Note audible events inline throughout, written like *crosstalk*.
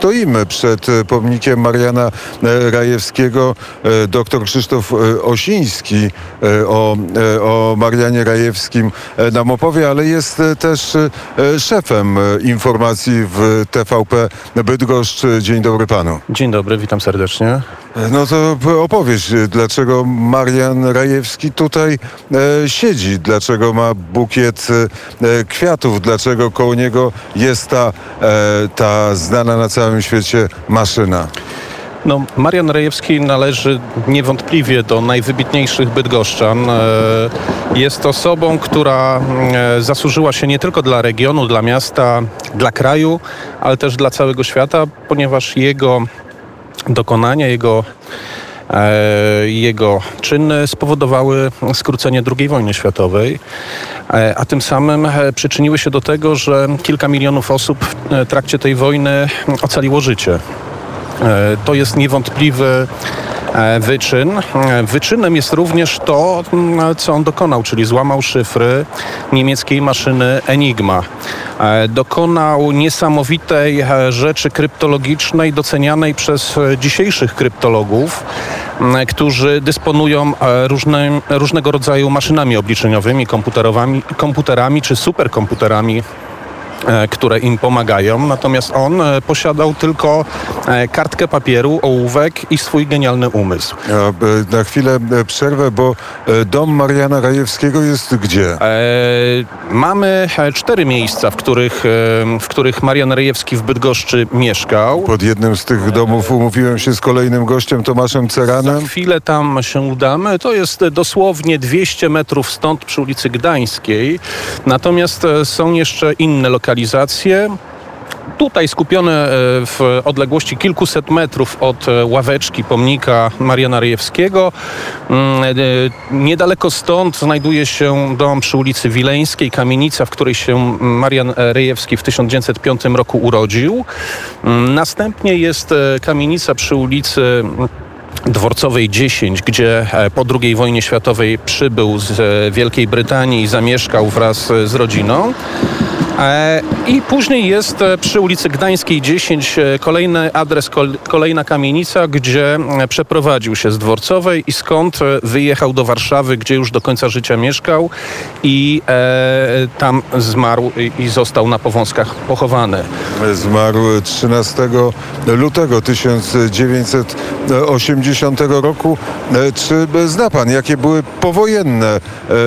stoimy przed pomnikiem Mariana Rajewskiego. Doktor Krzysztof Osiński o, o Marianie Rajewskim nam opowie, ale jest też szefem informacji w TVP Bydgoszcz. Dzień dobry panu. Dzień dobry, witam serdecznie. No to opowiedz, dlaczego Marian Rajewski tutaj e, siedzi, dlaczego ma bukiet e, kwiatów, dlaczego koło niego jest ta, e, ta znana na całym świecie maszyna. No, Marian Rejewski należy niewątpliwie do najwybitniejszych bydgoszczan. E, jest osobą, która e, zasłużyła się nie tylko dla regionu, dla miasta, dla kraju, ale też dla całego świata, ponieważ jego dokonania, jego e, jego czyny spowodowały skrócenie II wojny światowej, a tym samym przyczyniły się do tego, że kilka milionów osób w trakcie tej wojny ocaliło życie. E, to jest niewątpliwy e, wyczyn. E, wyczynem jest również to, co on dokonał, czyli złamał szyfry niemieckiej maszyny Enigma. Dokonał niesamowitej rzeczy kryptologicznej docenianej przez dzisiejszych kryptologów, którzy dysponują różne, różnego rodzaju maszynami obliczeniowymi, komputerami czy superkomputerami E, które im pomagają. Natomiast on e, posiadał tylko e, kartkę papieru, ołówek i swój genialny umysł. Na chwilę przerwę, bo dom Mariana Rajewskiego jest gdzie? Mamy cztery miejsca, w których, w których Marian Rejewski w Bydgoszczy mieszkał. Pod jednym z tych domów umówiłem się z kolejnym gościem, Tomaszem Ceranem. Za chwilę tam się udamy. To jest dosłownie 200 metrów stąd przy ulicy Gdańskiej. Natomiast są jeszcze inne lokalizacje Tutaj skupione e, w odległości kilkuset metrów od e, ławeczki pomnika Mariana Rejewskiego. Mm, e, niedaleko stąd znajduje się dom przy ulicy Wileńskiej, kamienica, w której się Marian Rejewski w 1905 roku urodził. Mm, następnie jest kamienica przy ulicy Dworcowej 10, gdzie po II wojnie światowej przybył z Wielkiej Brytanii i zamieszkał wraz z rodziną. E, I później jest e, przy ulicy Gdańskiej 10 e, kolejny adres, kolejna kamienica, gdzie przeprowadził się z Dworcowej i skąd wyjechał do Warszawy, gdzie już do końca życia mieszkał i tam zmarł i został na Powązkach pochowany. Zmarł 13 lutego 1980 roku. Czy zna pan, jakie były powojenne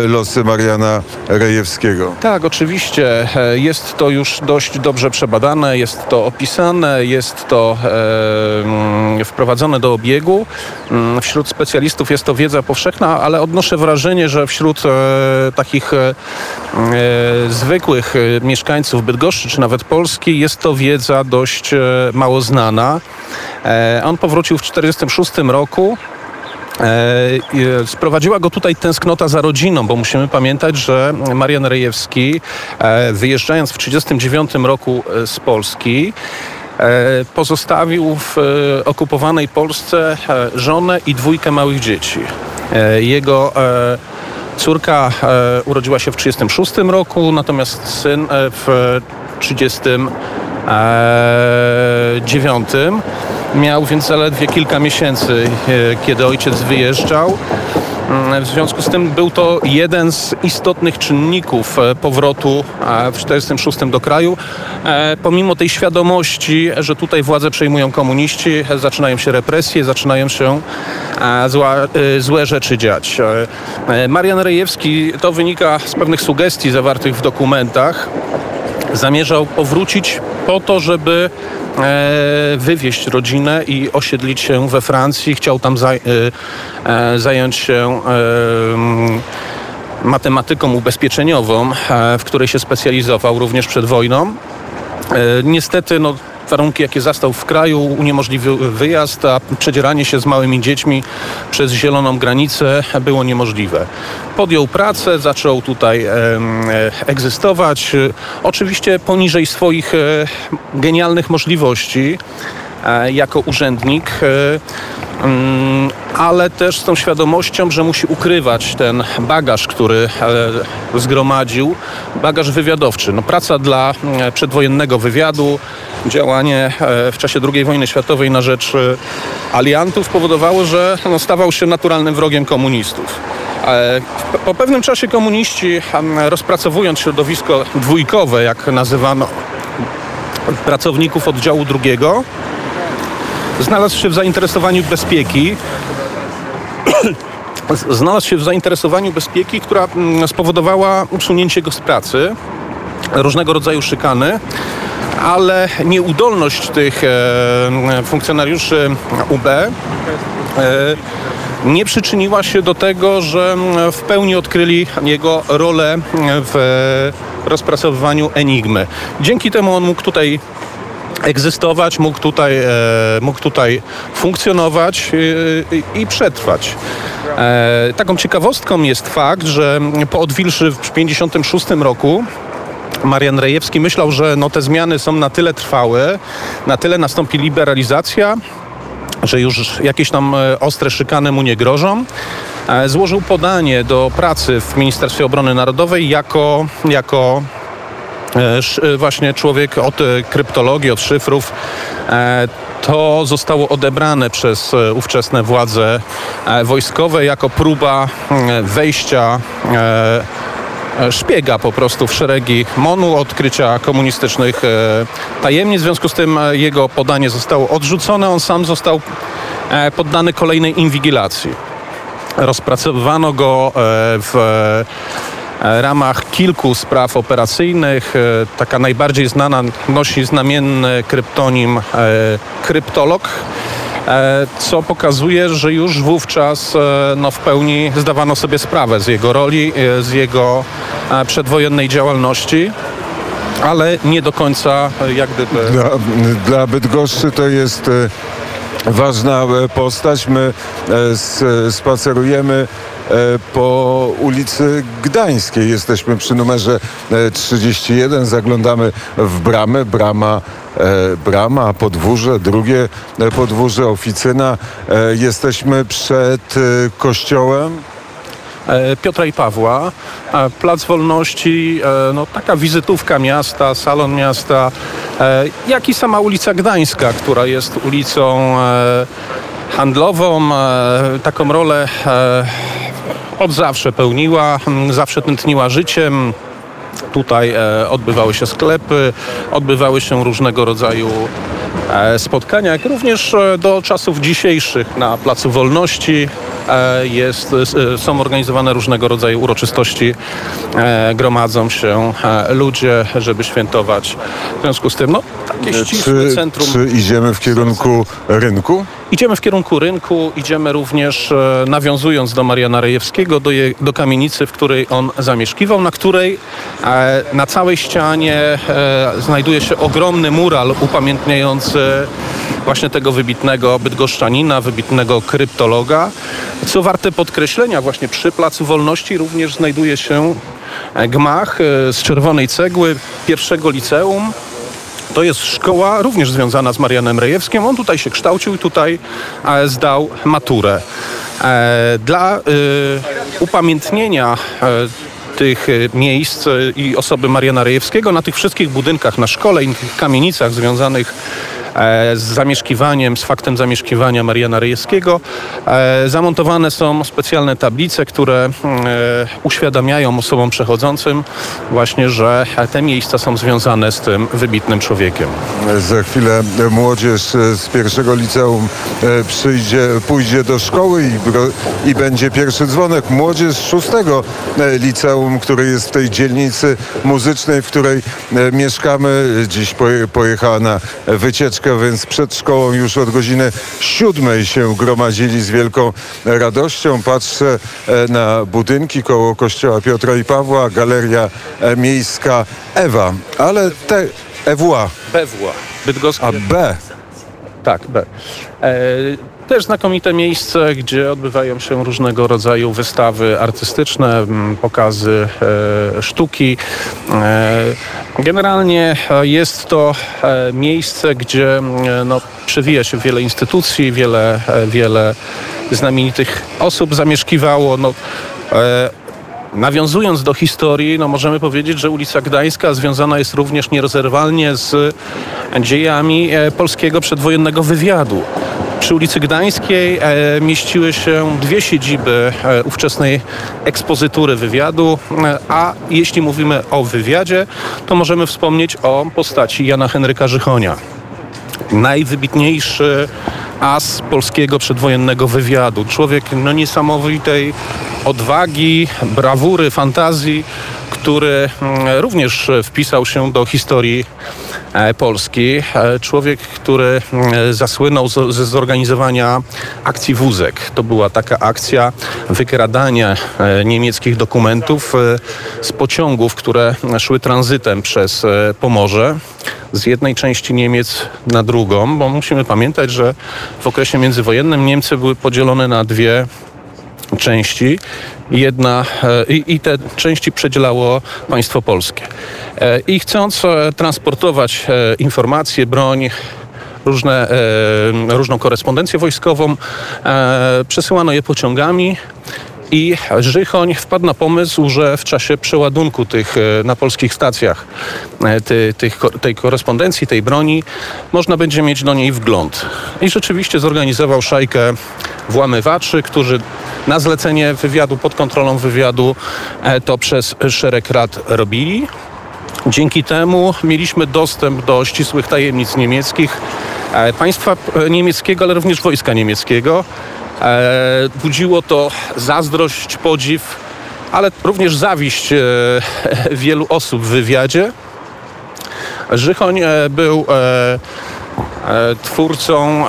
losy Mariana Rejewskiego? Tak, oczywiście jest to już dość dobrze przebadane, jest to opisane, jest to e, wprowadzone do obiegu. Mm, wśród specjalistów jest to wiedza powszechna, ale odnoszę wrażenie, że wśród e, takich e, e zwykłych e, mieszkańców Bydgoszczy czy nawet Polski jest to wiedza dość e, mało znana. On powrócił w 1946 roku. E, sprowadziła go tutaj tęsknota za rodziną, bo musimy pamiętać, że Marian Rejewski e, wyjeżdżając w 1939 roku e, z Polski pozostawił w okupowanej Polsce żonę i dwójkę małych dzieci. Jego córka urodziła się w 1936 roku, natomiast syn w 1939 miał więc zaledwie kilka miesięcy, e, kiedy ojciec wyjeżdżał. Mm, w związku z tym był to jeden z istotnych czynników e, powrotu e, w 1946 do kraju. Pomimo tej świadomości, że tutaj władzę przejmują komuniści, zaczynają się represje, zaczynają się zła, złe rzeczy dziać. Marian Rejewski, to wynika z pewnych sugestii zawartych w dokumentach, zamierzał powrócić po to, żeby E, wywieźć rodzinę i osiedlić się we Francji. Chciał tam zaj e, e, zająć się matematyką ubezpieczeniową, w której się specjalizował również przed wojną. Niestety no, warunki, jakie zastał w kraju, uniemożliwił wyjazd, a przedzieranie się z małymi dziećmi przez zieloną granicę było niemożliwe. Podjął pracę, zaczął tutaj e, egzystować, oczywiście poniżej swoich e, genialnych możliwości. E, jako urzędnik, e, mm, ale też z tą świadomością, że musi ukrywać ten bagaż, który e, zgromadził, bagaż wywiadowczy. No, praca dla przedwojennego wywiadu, działanie w czasie II wojny światowej na rzecz aliantów powodowało, że no, stawał się naturalnym wrogiem komunistów. Po pewnym czasie komuniści, rozpracowując środowisko dwójkowe, jak nazywano pracowników oddziału drugiego, znalazł się w zainteresowaniu bezpieki. *clears throat* znalazł się w zainteresowaniu bezpieki, która mm, spowodowała usunięcie go z pracy, różnego rodzaju szykany, ale nieudolność tych e, funkcjonariuszy UB e, nie przyczyniła się do tego, że mm, w pełni odkryli jego rolę w rozpracowywaniu Enigmy. Dzięki temu on mógł tutaj egzystować, mógł tutaj, e, mógł tutaj funkcjonować e, i, przetrwać. E, taką ciekawostką jest fakt, że po odwilży w 1956 roku Marian Rejewski myślał, że no, te zmiany są na tyle trwałe, na tyle nastąpi liberalizacja, że już jakieś tam ostre szykany mu nie grożą. Złożył podanie do pracy w Ministerstwie Obrony Narodowej jako, jako właśnie człowiek od e, kryptologii, od szyfrów. E, To zostało odebrane przez e, ówczesne władze e, wojskowe jako próba mm, wejścia e, e, szpiega po prostu w szeregi MONU, odkrycia komunistycznych e, tajemnic. W związku z tym e, jego podanie zostało odrzucone. On sam został e, poddany kolejnej inwigilacji. Rozpracowywano go e, w e, ramach kilku spraw operacyjnych. E, Taka najbardziej znana nosi znamienny kryptonim e, kryptolog. e, Co pokazuje, że już wówczas e, no, w pełni zdawano sobie sprawę z jego roli, e, z jego e, przedwojennej działalności, ale nie do końca e, jak gdyby. Dla, dla Bydgoszczy to jest e, ważna e, postać. My e, spacerujemy e, po ulicy Gdańskiej. Jesteśmy przy numerze e, 31. Zaglądamy w bramę. Brama, e, brama, podwórze, drugie e, podwórze, oficyna. E, Jesteśmy przed e, kościołem. e, Piotra i Pawła. E, Plac Wolności, e, no, taka wizytówka miasta, salon miasta, e, jak i sama ulica Gdańska, która jest ulicą e, handlową. e, Taką rolę e, od zawsze pełniła, m, zawsze tętniła życiem. Tutaj e, odbywały się sklepy, odbywały się różnego rodzaju e, spotkania, jak również e, do czasów dzisiejszych na Placu Wolności jest, są organizowane różnego rodzaju uroczystości, gromadzą się ludzie, żeby świętować. W związku z tym, no, takie ścisłe centrum. czy idziemy w kierunku rynku? Idziemy w kierunku rynku, idziemy również e, nawiązując do Mariana Rejewskiego, do, je, do kamienicy, w której on zamieszkiwał, na której e, na całej ścianie e, znajduje się ogromny mural upamiętniający właśnie tego wybitnego bydgoszczanina, wybitnego kryptologa. Co warte podkreślenia, właśnie przy Placu Wolności również znajduje się gmach z czerwonej cegły pierwszego liceum, to jest szkoła również związana z Marianem Rejewskim. On tutaj się kształcił, tutaj e, zdał maturę. E, Dla e, upamiętnienia tych miejsc i osoby Mariana Rejewskiego na tych wszystkich budynkach na szkole i tych kamienicach związanych z zamieszkiwaniem, z faktem zamieszkiwania Mariana Rejewskiego. E, Zamontowane są specjalne tablice, które e, uświadamiają osobom przechodzącym właśnie, że te miejsca są związane z tym wybitnym człowiekiem. Za chwilę młodzież e, z pierwszego liceum e, przyjdzie, pójdzie do szkoły i, i będzie pierwszy dzwonek. Młodzież z szóstego e, liceum, który jest w tej dzielnicy muzycznej, w której e, mieszkamy, dziś poje- pojechała na wycieczkę, więc przed szkołą już od godziny siódmej się gromadzili z wielką radością. Patrzę e, na budynki koło kościoła Piotra i Pawła, galeria e, miejska Ewa, ale te EWA, BWA. Bydgoskie. a B. Tak, B. E, Też znakomite miejsce, gdzie odbywają się różnego rodzaju wystawy artystyczne, pokazy e, sztuki. E, generalnie e, jest to e, miejsce, gdzie no, przewija się wiele instytucji, wiele, e, wiele znamienitych osób zamieszkiwało. No, e, Nawiązując do historii, no możemy powiedzieć, że ulica Gdańska związana jest również nierozerwalnie z dziejami polskiego przedwojennego wywiadu. Przy ulicy Gdańskiej e, mieściły się dwie siedziby e, ówczesnej ekspozytury wywiadu, e, a jeśli mówimy o wywiadzie, to możemy wspomnieć o postaci Jana Henryka Żychonia najwybitniejszy as polskiego przedwojennego wywiadu. Człowiek no, niesamowitej odwagi, brawury, fantazji, który mm, również wpisał się do historii Polski. E, Człowiek, który mm, zasłynął ze zorganizowania akcji Wózek. To była taka akcja wykradania e, niemieckich dokumentów e, z pociągów, które szły tranzytem przez e, Pomorze z jednej części Niemiec na drugą, bo musimy pamiętać, że w okresie międzywojennym Niemcy były podzielone na dwie części. Jedna e, i, i te części przedzielało państwo polskie. E, I chcąc e, transportować informacje, broń, różne, różną korespondencję wojskową, przesyłano je pociągami. I Żychoń wpadł na pomysł, że w czasie przeładunku tych e, na polskich stacjach e, ty, tych, tej korespondencji, tej broni, można będzie mieć do niej wgląd. I rzeczywiście zorganizował szajkę włamywaczy, którzy na zlecenie wywiadu, pod kontrolą wywiadu e, to przez szereg lat robili. Dzięki temu mieliśmy dostęp do ścisłych tajemnic niemieckich, państwa niemieckiego, ale również wojska niemieckiego. E, Budziło to zazdrość, podziw, ale również zawiść e, *laughs* wielu osób w wywiadzie. Żychoń e, był twórcą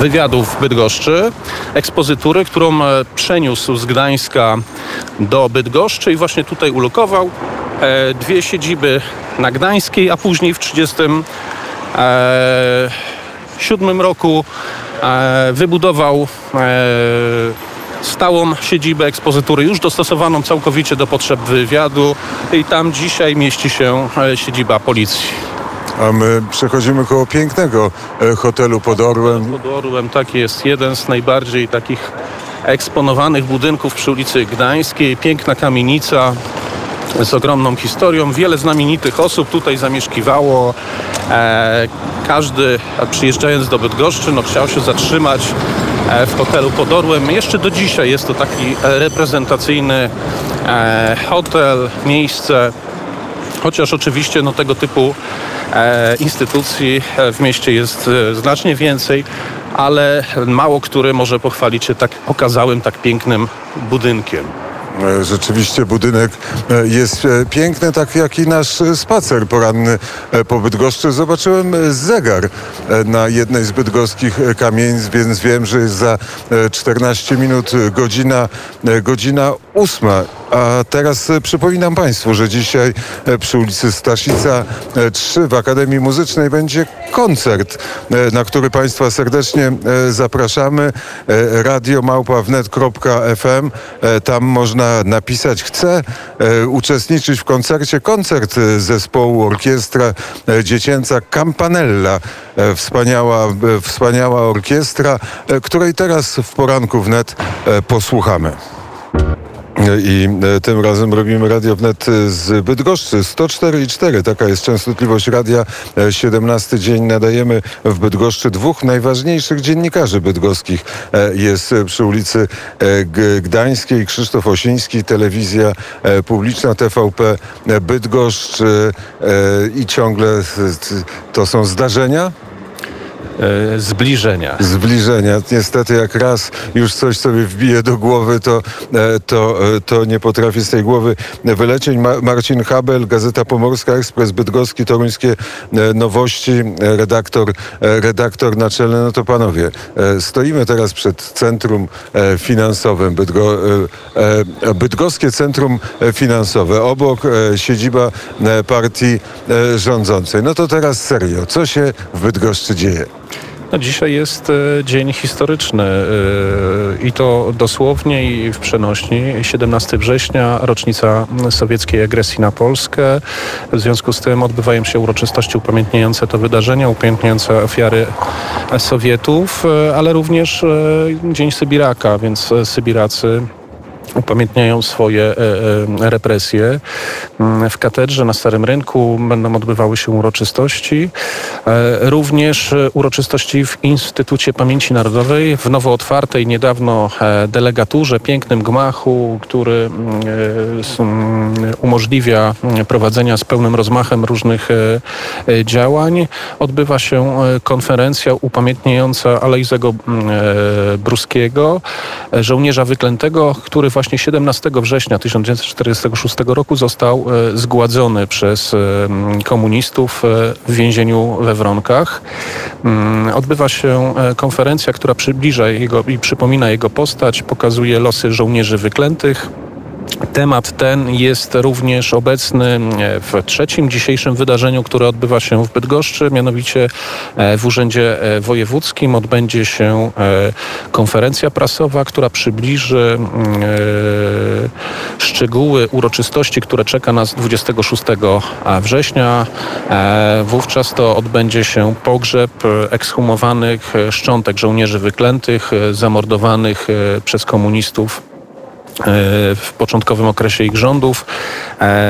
wywiadów w Bydgoszczy, ekspozytury, którą przeniósł z Gdańska do Bydgoszczy i właśnie tutaj ulokował dwie siedziby na Gdańskiej, a później w 1937 roku e, wybudował e, stałą siedzibę ekspozytury, już dostosowaną całkowicie do potrzeb wywiadu i tam dzisiaj mieści się e, siedziba policji. A my przechodzimy koło pięknego hotelu pod Orłem. Pod Orłem tak jest jeden z najbardziej takich eksponowanych budynków przy ulicy Gdańskiej. Piękna kamienica z ogromną historią. Wiele znamienitych osób tutaj zamieszkiwało. E, każdy przyjeżdżając do Bydgoszczy no, chciał się zatrzymać e, w hotelu pod Orłem. Jeszcze do dzisiaj jest to taki e, reprezentacyjny hotel, miejsce Chociaż oczywiście no, tego typu instytucji w mieście jest znacznie więcej, ale mało który może pochwalić się tak okazałym, tak pięknym budynkiem. E, Rzeczywiście budynek e, jest e, piękny, tak jak i nasz spacer poranny po Bydgoszczy. Zobaczyłem zegar na jednej z bydgoskich kamienic, więc wiem, że jest za e, 14 minut godzina, godzina ósma. A teraz e, przypominam Państwu, że dzisiaj e, przy ulicy Staszica e, 3 w Akademii Muzycznej będzie koncert, e, na który Państwa serdecznie e, zapraszamy. E, radiomałpa.wnet.fm. E, Tam można napisać chcę e, uczestniczyć w koncercie. Koncert e, zespołu orkiestra e, dziecięca Campanella. E, Wspaniała, e, wspaniała orkiestra, e, której teraz w poranku wnet e, posłuchamy. I e, tym razem robimy Radio Wnet e, z Bydgoszczy 104,4. Taka jest częstotliwość radia. E, 17 dzień nadajemy w Bydgoszczy dwóch najważniejszych dziennikarzy bydgoskich. E, Jest e, przy ulicy e, Gdańskiej Krzysztof Osiński, telewizja e, publiczna TVP e, Bydgoszcz e, e, i ciągle e, to są zdarzenia. E, zbliżenia. zbliżenia. Niestety jak raz już coś sobie wbije do głowy, to, e, to, e, to nie potrafi z tej głowy wylecieć. Ma- Marcin Habel, Gazeta Pomorska, Ekspres Bydgoski, Toruńskie Nowości, redaktor, redaktor naczelny. No to panowie, stoimy teraz przed centrum finansowym, Bydgo, Bydgoskie Centrum Finansowe, obok siedziba partii rządzącej. No to teraz serio, co się w Bydgoszczy dzieje? Dzisiaj jest e, dzień historyczny e, i to dosłownie i w przenośni. 17 września, rocznica sowieckiej agresji na Polskę. W związku z tym odbywają się uroczystości upamiętniające to wydarzenie, upamiętniające ofiary Sowietów, e, ale również Dzień Sybiraka, więc Sybiracy upamiętniają swoje e, e, represje. Mm, W katedrze na Starym Rynku będą odbywały się uroczystości. E, Również uroczystości w Instytucie Pamięci Narodowej, w nowo otwartej niedawno delegaturze, pięknym gmachu, który mm, mm, umożliwia prowadzenia z pełnym rozmachem różnych działań. Odbywa się konferencja upamiętniająca Alejzego Bruskiego, żołnierza wyklętego, który właśnie 17 września 1946 roku został e, zgładzony przez e, komunistów e, w więzieniu we Wronkach. Mm, Odbywa się konferencja, która przybliża jego i przypomina jego postać, pokazuje losy żołnierzy wyklętych. Temat ten jest również obecny e, w trzecim dzisiejszym wydarzeniu, które odbywa się w Bydgoszczy, mianowicie e, w Urzędzie e, Wojewódzkim odbędzie się konferencja prasowa, która przybliży szczegóły uroczystości, które czeka nas 26 września. Wówczas to odbędzie się pogrzeb ekshumowanych szczątek żołnierzy wyklętych, zamordowanych przez komunistów w początkowym okresie ich rządów e,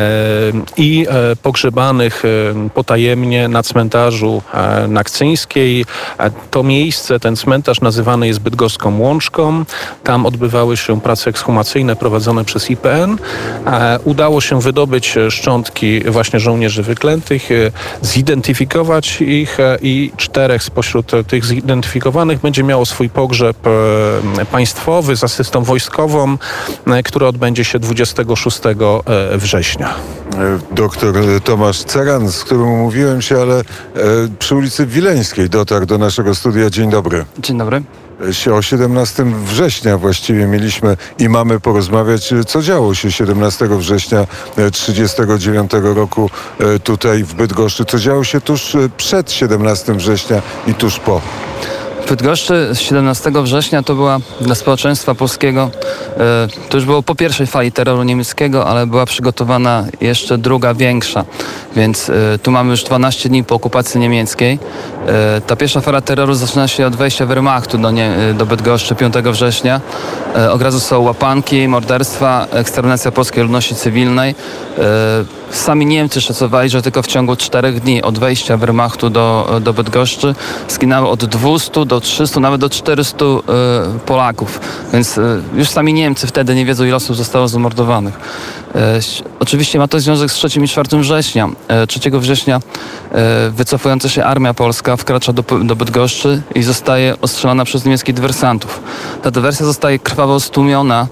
i e, pogrzebanych e, potajemnie na cmentarzu e, Nakcyńskiej. E, To miejsce, ten cmentarz nazywany jest Bydgoską Łączką. Tam odbywały się prace ekshumacyjne prowadzone przez IPN. E, Udało się wydobyć e, szczątki właśnie żołnierzy wyklętych, e, zidentyfikować ich e, i czterech spośród e, tych zidentyfikowanych będzie miało swój pogrzeb e, państwowy z asystą wojskową, e, który odbędzie się 26 e, września. E, Doktor Tomasz Ceran, z którym umówiłem się, ale przy ulicy Wileńskiej dotarł do naszego studia. Dzień dobry. Dzień dobry. Się O 17 września właściwie mieliśmy i mamy porozmawiać, co działo się 17 września 1939 roku tutaj w Bydgoszczy, co działo się tuż przed 17 września i tuż po. Bydgoszczy z 17 września to była dla społeczeństwa polskiego, e, to już było po pierwszej fali terroru niemieckiego, ale była przygotowana jeszcze druga, większa. Więc e, tu mamy już 12 dni po okupacji niemieckiej. E, Ta pierwsza fala terroru zaczyna się od wejścia Wehrmachtu do, nie, do Bydgoszczy 5 września. Od razu są łapanki, morderstwa, eksterminacja polskiej ludności cywilnej. Sami Niemcy szacowali, że tylko w ciągu czterech dni od wejścia Wehrmachtu do, do Bydgoszczy zginęło od 200 do 300, nawet do 400 e, Polaków. Więc e, już sami Niemcy wtedy nie wiedzą, ile osób zostało zamordowanych. E, Oczywiście ma to związek z 3 i 4 września. E, 3 września wycofująca się armia polska wkracza do, do Bydgoszczy i zostaje ostrzelana przez niemieckich dywersantów. Ta dywersja zostaje krwawo stłumiona.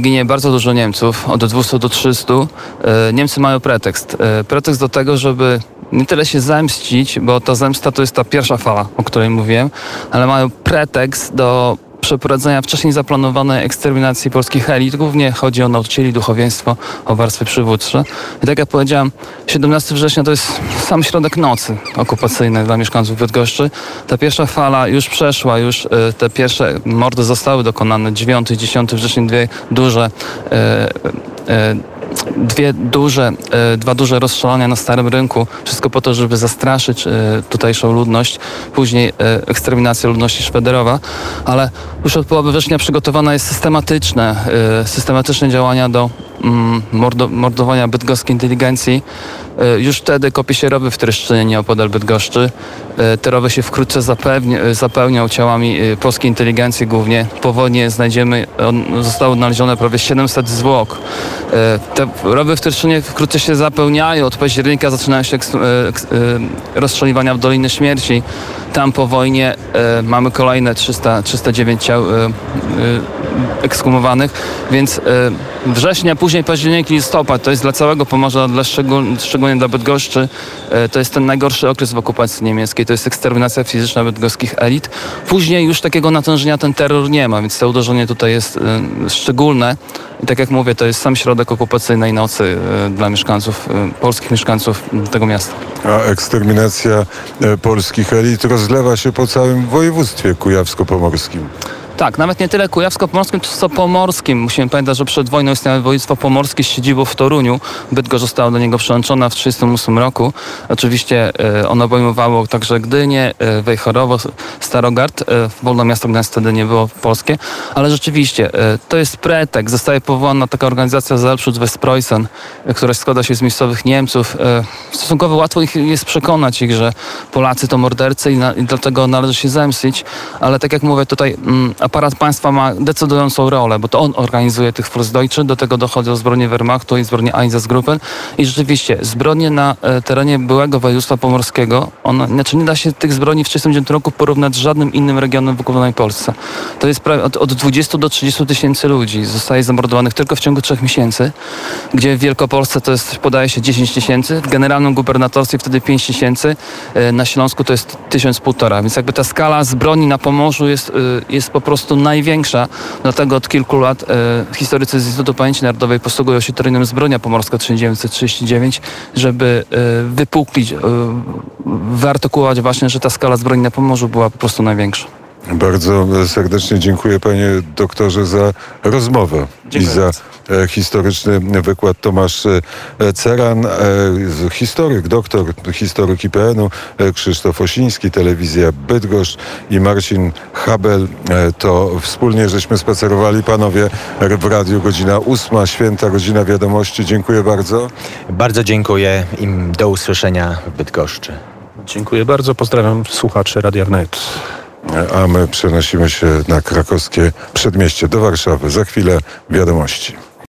Ginie bardzo dużo Niemców, od 200 do 300. E, Niemcy mają pretekst. Pretekst do tego, żeby nie tyle się zemścić, bo ta zemsta to jest ta pierwsza fala, o której mówiłem, ale mają pretekst do przeprowadzenia wcześniej zaplanowanej eksterminacji polskich elit. Głównie chodzi o nauczycieli, duchowieństwo, o warstwy przywódcze. I tak jak powiedziałem, 17 września to jest sam środek nocy okupacyjnej dla mieszkańców Bydgoszczy. Ta pierwsza fala już przeszła, już e, te pierwsze mordy zostały dokonane. 9 i 10 września dwie duże e, e, dwie duże, e, dwa duże rozstrzelania na Starym Rynku. Wszystko po to, żeby zastraszyć e, tutejszą ludność. Później e, eksterminacja ludności szwederowa. Ale już od połowy września przygotowana jest systematyczne, systematyczne działania do mm, mordo, mordowania bydgoskiej inteligencji. E, Już wtedy kopie się rowy w Tryszczynie, nieopodal Bydgoszczy. Te rowy się wkrótce zapewni, e, zapełnią ciałami e, polskiej inteligencji głównie. Powodnie znajdziemy, on, zostało odnalezione prawie 700 zwłok. Te rowy w Tryszczynie wkrótce się zapełniają. Od października zaczynają się rozstrzeliwania w Dolinie Śmierci. Tam po wojnie mamy kolejne 300, 309 ciał e, e, ekshumowanych, więc września, później październik listopad to jest dla całego Pomorza, dla szczegól, szczególnie dla Bydgoszczy, e, to jest ten najgorszy okres w okupacji niemieckiej, to jest eksterminacja fizyczna bydgoskich elit. Później już takiego natężenia ten terror nie ma, więc to uderzenie tutaj jest e, szczególne i tak jak mówię, to jest sam środek okupacyjnej nocy e, dla mieszkańców, polskich mieszkańców tego miasta. A eksterminacja polskich elit rozlewa się po całym województwie kujawsko-pomorskim. Tak, nawet nie tyle kujawsko-pomorskim, co pomorskim. Musimy pamiętać, że przed wojną istniało województwo pomorskie z siedzibą w Toruniu. Bydgoszcz została do niego przyłączona w 1938 roku. Oczywiście e, ono obejmowało także Gdynię, e, Wejherowo, Starogard. E, Wolne Miasto Gdańsk wtedy nie było polskie, ale rzeczywiście to jest pretekst. Zostaje powołana taka organizacja Zelschutz Westpreußen, która składa się z miejscowych Niemców. Stosunkowo łatwo ich jest przekonać ich, że Polacy to mordercy i, na, i dlatego należy się zemścić, ale tak jak mówię tutaj mm, aparat państwa ma decydującą rolę, bo to on organizuje tych Volksdeutsche, do tego dochodzą zbrodnie Wehrmachtu i zbrodnie Einsatzgruppen. I rzeczywiście zbrodnie na e, terenie byłego województwa pomorskiego, one, znaczy nie da się tych zbrodni w 1939 roku porównać z żadnym innym regionem w okupowanej Polsce. To jest prawie od, od 20 do 30 tysięcy ludzi zostaje zamordowanych tylko w ciągu trzech miesięcy, gdzie w Wielkopolsce to jest, podaje się 10 tysięcy, w generalnym gubernatorstwie wtedy 5 tysięcy, e, na Śląsku to jest tysiąc półtora, więc jakby ta skala zbrodni na Pomorzu jest, e, jest po prostu największa, dlatego od kilku lat e, historycy z Instytutu Pamięci Narodowej posługują się terenem zbrodnia pomorska 1939, żeby e, wypuklić, e, wyartykułować właśnie, że ta skala zbrodni na Pomorzu była po prostu największa. Bardzo serdecznie dziękuję panie doktorze za rozmowę Dziękuję i za bardzo. e, historyczny wykład. Tomasz e, Ceran, e, z- historyk, doktor, historyk IPN-u, Krzysztof Osiński, telewizja Bydgoszcz i Marcin Habel. To wspólnie żeśmy spacerowali panowie w radiu. Godzina ósma, święta godzina wiadomości. Dziękuję bardzo. Bardzo dziękuję i do usłyszenia w Bydgoszczy. Dziękuję bardzo, pozdrawiam słuchaczy Radia Wnet. A my przenosimy się na krakowskie przedmieście do Warszawy. Za chwilę wiadomości.